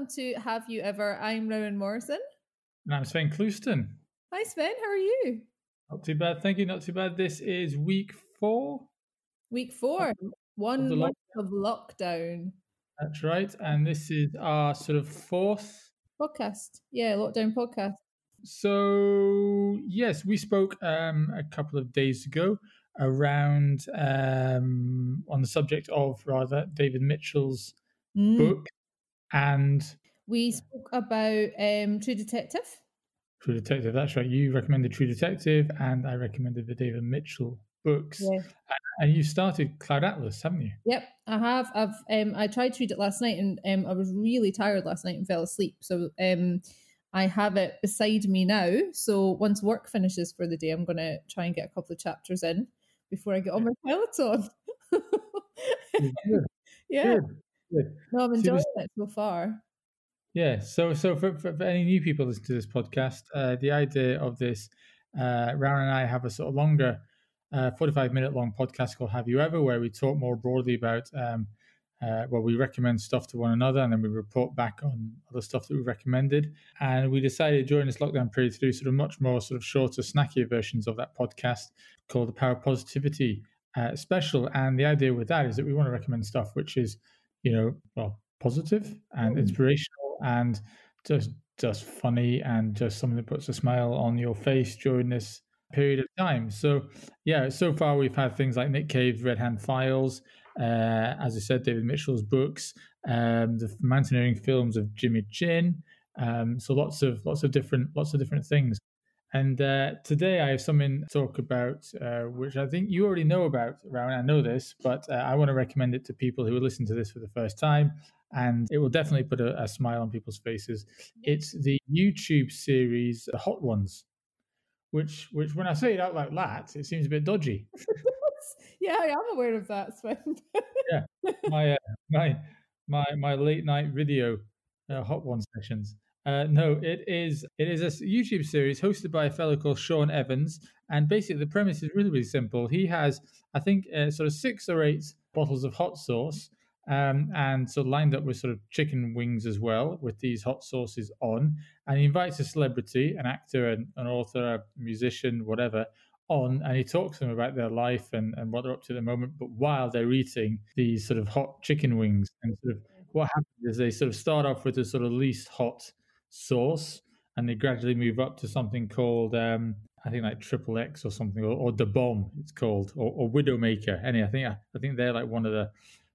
welcome to Have You Ever? I'm Rowan Morrison. And I'm Svein Clouston. Hi, Svein. How are you? Not too bad, thank you. Not too bad. This is week four. Week four. One month of lockdown. That's right. And this is our sort of fourth podcast. Yeah, lockdown podcast. So, yes, we spoke um, a couple of days ago around um, on the subject of rather David Mitchell's mm. book and we spoke about um, True Detective. True Detective, that's right. You recommended True Detective, and I recommended the David Mitchell books. Yeah. And you started Cloud Atlas, haven't you? Yep, I have. I've um, I tried to read it last night, and um, I was really tired last night and fell asleep. So um, I have it beside me now. So once work finishes for the day, I'm going to try and get a couple of chapters in before I get on my Peloton. yeah. Good. No, I'm enjoying so it so far. Yeah. So, so for, for, for, any new people listening to this podcast, uh, the idea of this, uh, Rowan and I have a sort of longer, uh, 45 minute long podcast called Have You Ever, where we talk more broadly about, um, uh, well, we recommend stuff to one another and then we report back on other stuff that we recommended. And we decided during this lockdown period to do sort of much more sort of shorter, snackier versions of that podcast called the Power Positivity uh, Special. And the idea with that is that we want to recommend stuff which is you know, well, positive and mm. inspirational and just just funny and just something that puts a smile on your face during this period of time. So, yeah, so far we've had things like Nick Cave's Red Hand Files, uh, as I said, David Mitchell's books, um, the mountaineering films of Jimmy Chin. Um, so lots of lots of different lots of different things. And uh, today I have something to talk about, uh, which I think you already know about, Rowan. I know this, but uh, I want to recommend it to people who are listening to this for the first time. And it will definitely put a, a smile on people's faces. It's the YouTube series, The Hot Ones, which, which when I say it out like that, it seems a bit dodgy. yeah, I am aware of that, Svein. yeah, my, uh, my, my, my late night video uh, Hot One sessions. Uh, no, it is it is a YouTube series hosted by a fellow called Sean Evans, and basically the premise is really really simple. He has, I think, uh, sort of six or eight bottles of hot sauce, um, and sort of lined up with sort of chicken wings as well, with these hot sauces on, and he invites a celebrity, an actor, an, an author, a musician, whatever, on and he talks to them about their life and, and what they're up to at the moment, but while they're eating these sort of hot chicken wings. And sort of what happens is they sort of start off with the sort of least hot sauce, and they gradually move up to something called um, I think like Triple X or something, or, or the Bomb it's called, or, or Widowmaker. Any, I think I, think they're like one of the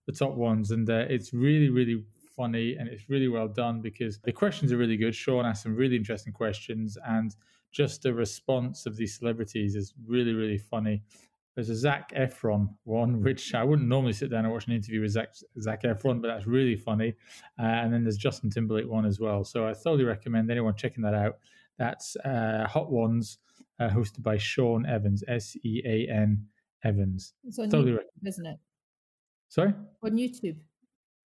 the top ones, and uh, it's really really funny and it's really well done because the questions are really good. Sean asked some really interesting questions, and just the response of these celebrities is really really funny. There's a Zac Efron one, which I wouldn't normally sit down and watch an interview with Zac, Zac Efron, but that's really funny. Uh, and then there's Justin Timberlake one as well. So I thoroughly recommend anyone checking that out. That's uh, Hot Ones, uh, hosted by Sean Evans, S E A N Evans. It's on totally YouTube, recommend. isn't it? Sorry? On YouTube.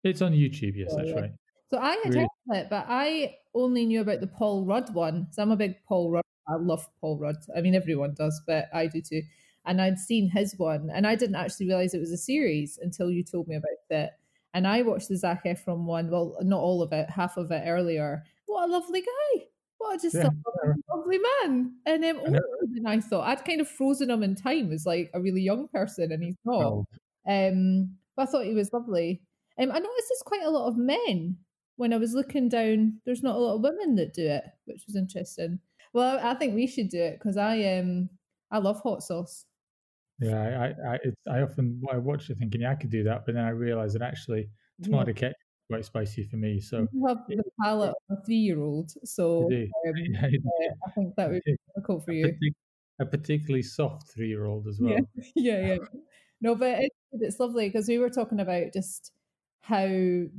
It's on YouTube, yes, oh, that's yeah. right. So I had really? heard it, but I only knew about the Paul Rudd one. So I'm a big Paul Rudd. I love Paul Rudd. I mean, everyone does, but I do too and I'd seen his one, and I didn't actually realize it was a series until you told me about it. And I watched the Zac Efron one, well, not all of it, half of it earlier. What a lovely guy! What a just yeah. a lovely man, and um, older than I thought. I'd kind of frozen him in time as like a really young person, and he's not. Oh. Um, but I thought he was lovely. Um, I noticed there's quite a lot of men. When I was looking down, there's not a lot of women that do it, which was interesting. Well, I think we should do it because I um I love hot sauce. Yeah, I I, I often I watch it thinking yeah I could do that, but then I realise that actually tomato yeah. ketchup is quite spicy for me. So you have the palate of a three-year-old, so um, yeah, I think that would be difficult for you. A, particularly soft three-year-old as well. Yeah, yeah, yeah. No, but it, it's lovely because we were talking about just how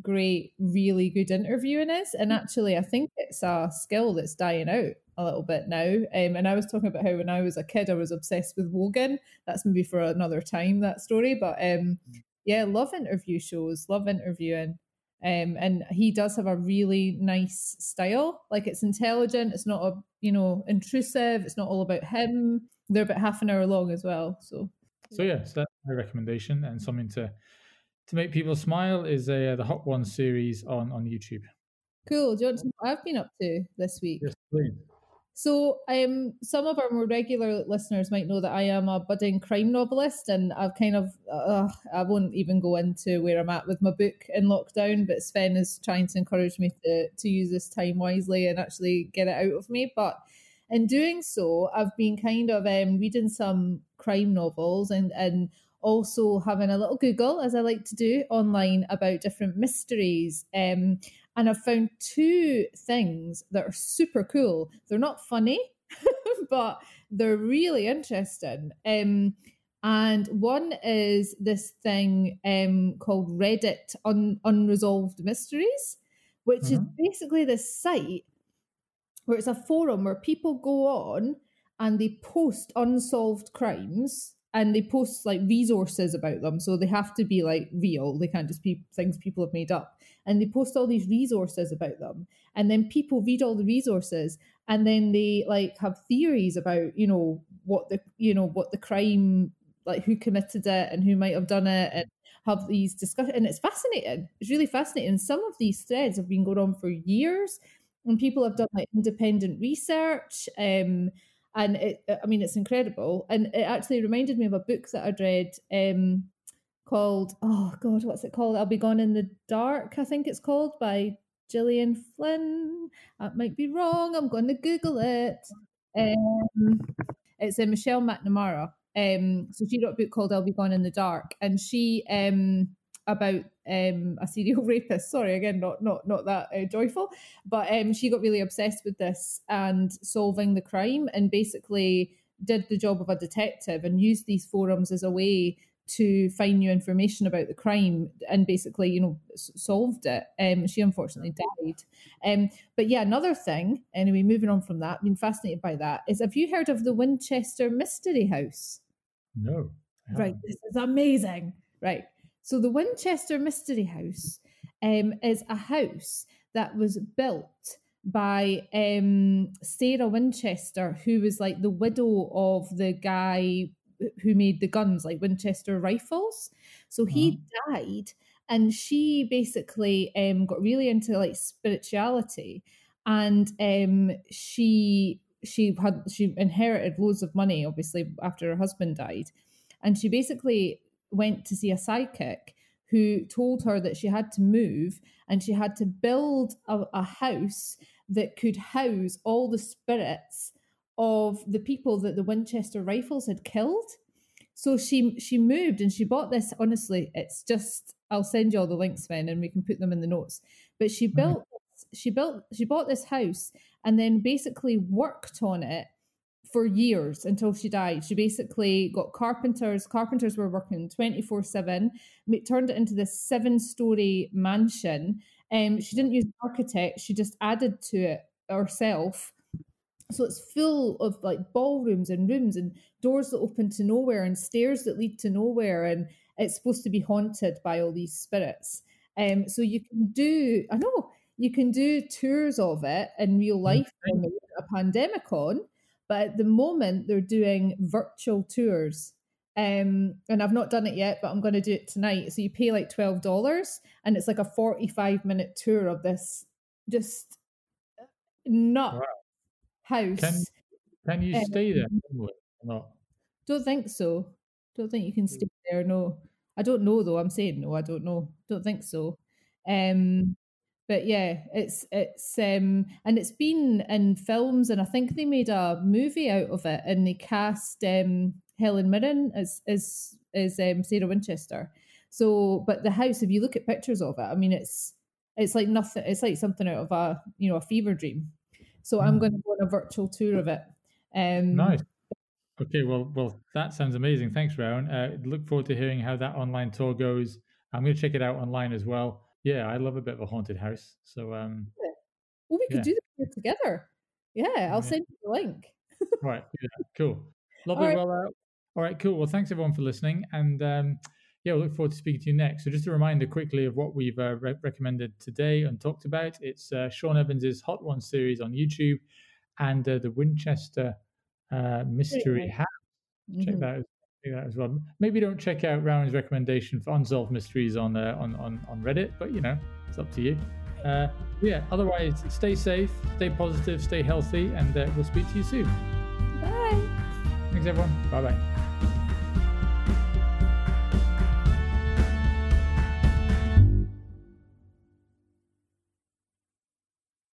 great really good interviewing is, and mm. actually, I think it's a skill that's dying out a little bit now. Um, and I was talking about how when I was a kid, I was obsessed with Wogan. That's maybe for another time, that story. But um, mm. yeah, love interview shows, love interviewing. Um, and he does have a really nice style. Like it's intelligent. It's not a you know intrusive. It's not all about him. They're about half an hour long as well. So so yes, that's my recommendation and something to to make people smile is a, uh, the Hot One series on on YouTube. Cool. Do you want to know what I've been up to this week? Yes, please. So, um, some of our more regular listeners might know that I am a budding crime novelist, and I've kind of, uh, I won't even go into where I'm at with my book in lockdown, but Svein is trying to encourage me to, to use this time wisely and actually get it out of me. But in doing so, I've been kind of um, reading some crime novels and, and also having a little Google, as I like to do online, about different mysteries. Um, and I've found two things that are super cool. They're not funny, but they're really interesting. Um, and one is this thing um, called Reddit Un- Unresolved Mysteries, which mm-hmm. is basically this site where it's a forum where people go on and they post unsolved crimes and they post like resources about them. So they have to be like real. They can't just be things people have made up. And they post all these resources about them. And then people read all the resources and then they like have theories about, you know, what the you know, what the crime like who committed it and who might have done it and have these discussions and it's fascinating. It's really fascinating. Some of these threads have been going on for years and people have done like independent research. Um and it, I mean, it's incredible. And it actually reminded me of a book that I'd read um, called, oh God, what's it called? I'll Be Gone in the Dark, I think it's called, by Gillian Flynn. That might be wrong. I'm going to Google it. Um, it's a Michelle McNamara. Um, so she wrote a book called I'll Be Gone in the Dark. And she um, about um, a serial rapist. Sorry, again, not not not that uh, joyful, but um, she got really obsessed with this and solving the crime, and basically did the job of a detective and used these forums as a way to find new information about the crime and basically, you know, s- solved it. Um, she unfortunately died. Um, but yeah, another thing. Anyway, moving on from that, been fascinated by that. Is have you heard of the Winchester Mystery House? No. Right, this is amazing. Right, so the Winchester Mystery House um, is a house that was built by um, Sarah Winchester, who was like the widow of the guy who made the guns, like Winchester rifles. So he uh-huh. died, and she basically um, got really into like spirituality, and um, she she had she inherited loads of money, obviously after her husband died, and she basically went to see a psychic who told her that she had to move and she had to build a, a house that could house all the spirits of the people that the Winchester Rifles had killed. So she she moved and she bought this. Honestly, it's just I'll send you all the links, Svein, and we can put them in the notes. But she mm-hmm. built mm-hmm. she built she bought this house and then basically worked on it for years until she died. She basically got carpenters. Carpenters were working 24 7, turned it into this seven story mansion. Um, she didn't use an architect, she just added to it herself. So it's full of like ballrooms and rooms and doors that open to nowhere and stairs that lead to nowhere. And it's supposed to be haunted by all these spirits. Um, so you can do, I know, you can do tours of it in real mm, life a pandemic on but at the moment, they're doing virtual tours. Um, and I've not done it yet, but I'm going to do it tonight. So you pay like twelve dollars, and it's like a forty-five minute tour of this just nut wow. House. Can, can you um, stay there? No, don't think so. Don't think you can stay there. No, I don't know though. I'm saying no. I don't know. Don't think so. Um, but yeah, it's it's um and it's been in films, and I think they made a movie out of it, and they cast um Helen Mirren as as as um, Sarah Winchester. So, but the house, if you look at pictures of it, I mean, it's it's like nothing. It's like something out of a you know a fever dream. So mm. I'm going to go on a virtual tour of it. Um, nice. Okay, well, well, that sounds amazing. Thanks, Rowan. Uh, look forward to hearing how that online tour goes. I'm going to check it out online as well. Yeah, I love a bit of a haunted house. So, um, yeah. well, we could yeah. do this together. Yeah, I'll send you the link. right. Yeah. Cool. Lovely. All right. Well, uh, all right. Cool. Well, thanks everyone for listening, and um, yeah, we'll look forward to speaking to you next. So, just a reminder quickly of what we've uh, re- recommended today and talked about. It's uh, Sean Evans's Hot One series on YouTube, and uh, the Winchester uh, Mystery House. Mm-hmm. Check that that as well. Maybe don't check out Rowan's recommendation for unsolved mysteries on uh, on, on on Reddit, but you know, it's up to you. Uh, yeah, otherwise, stay safe, stay positive, stay healthy, and uh, we'll speak to you soon. Bye. Thanks, everyone. Bye bye.